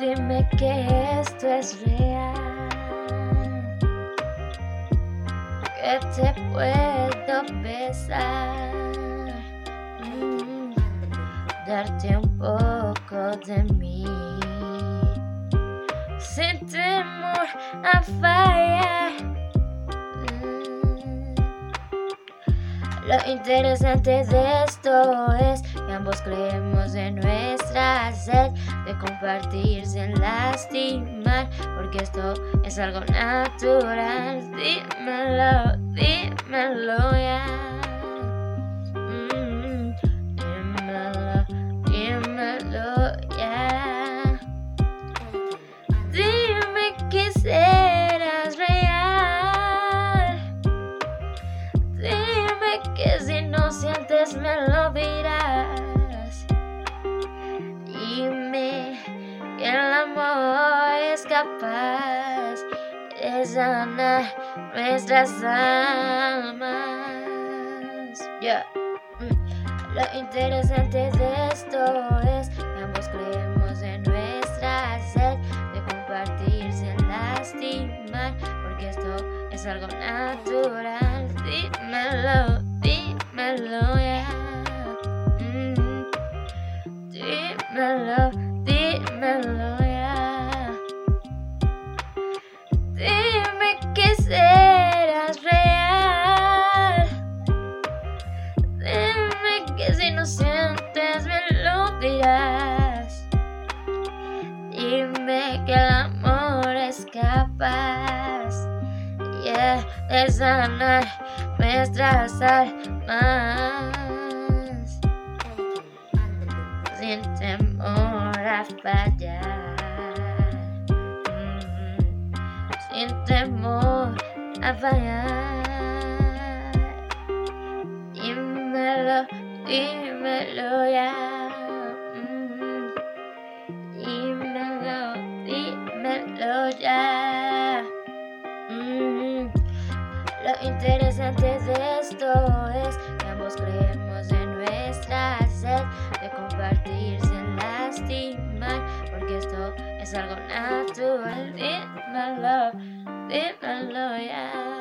Dime que esto es real. Que te puedo besar. Mm, darte un poco de mí. Sin temor a fallar. Lo interesante de esto es que ambos creemos en nuestra sed de compartir sin lastimar, porque esto es algo natural. Dímelo, dímelo ya. Que si no sientes me lo dirás. Dime que el amor es capaz de sanar nuestras almas. Yeah. Mm. Lo interesante de esto es que ambos creemos en nuestra sed de compartir sin lastimar, porque esto es algo natural. Dímelo, ya. Mm. Dímelo, dímelo. Dime que serás real. Dime que si no sientes me lo dirás. Dime que el amor es capaz yeah, de sanar nuestras almas. Sin temor a fallar. Sin temor a fallar. Dímelo, dímelo ya. Lo interesante de esto es que ambos creemos en nuestra sed de compartir sin lastimar, porque esto es algo natural. Dímelo, dímelo ya.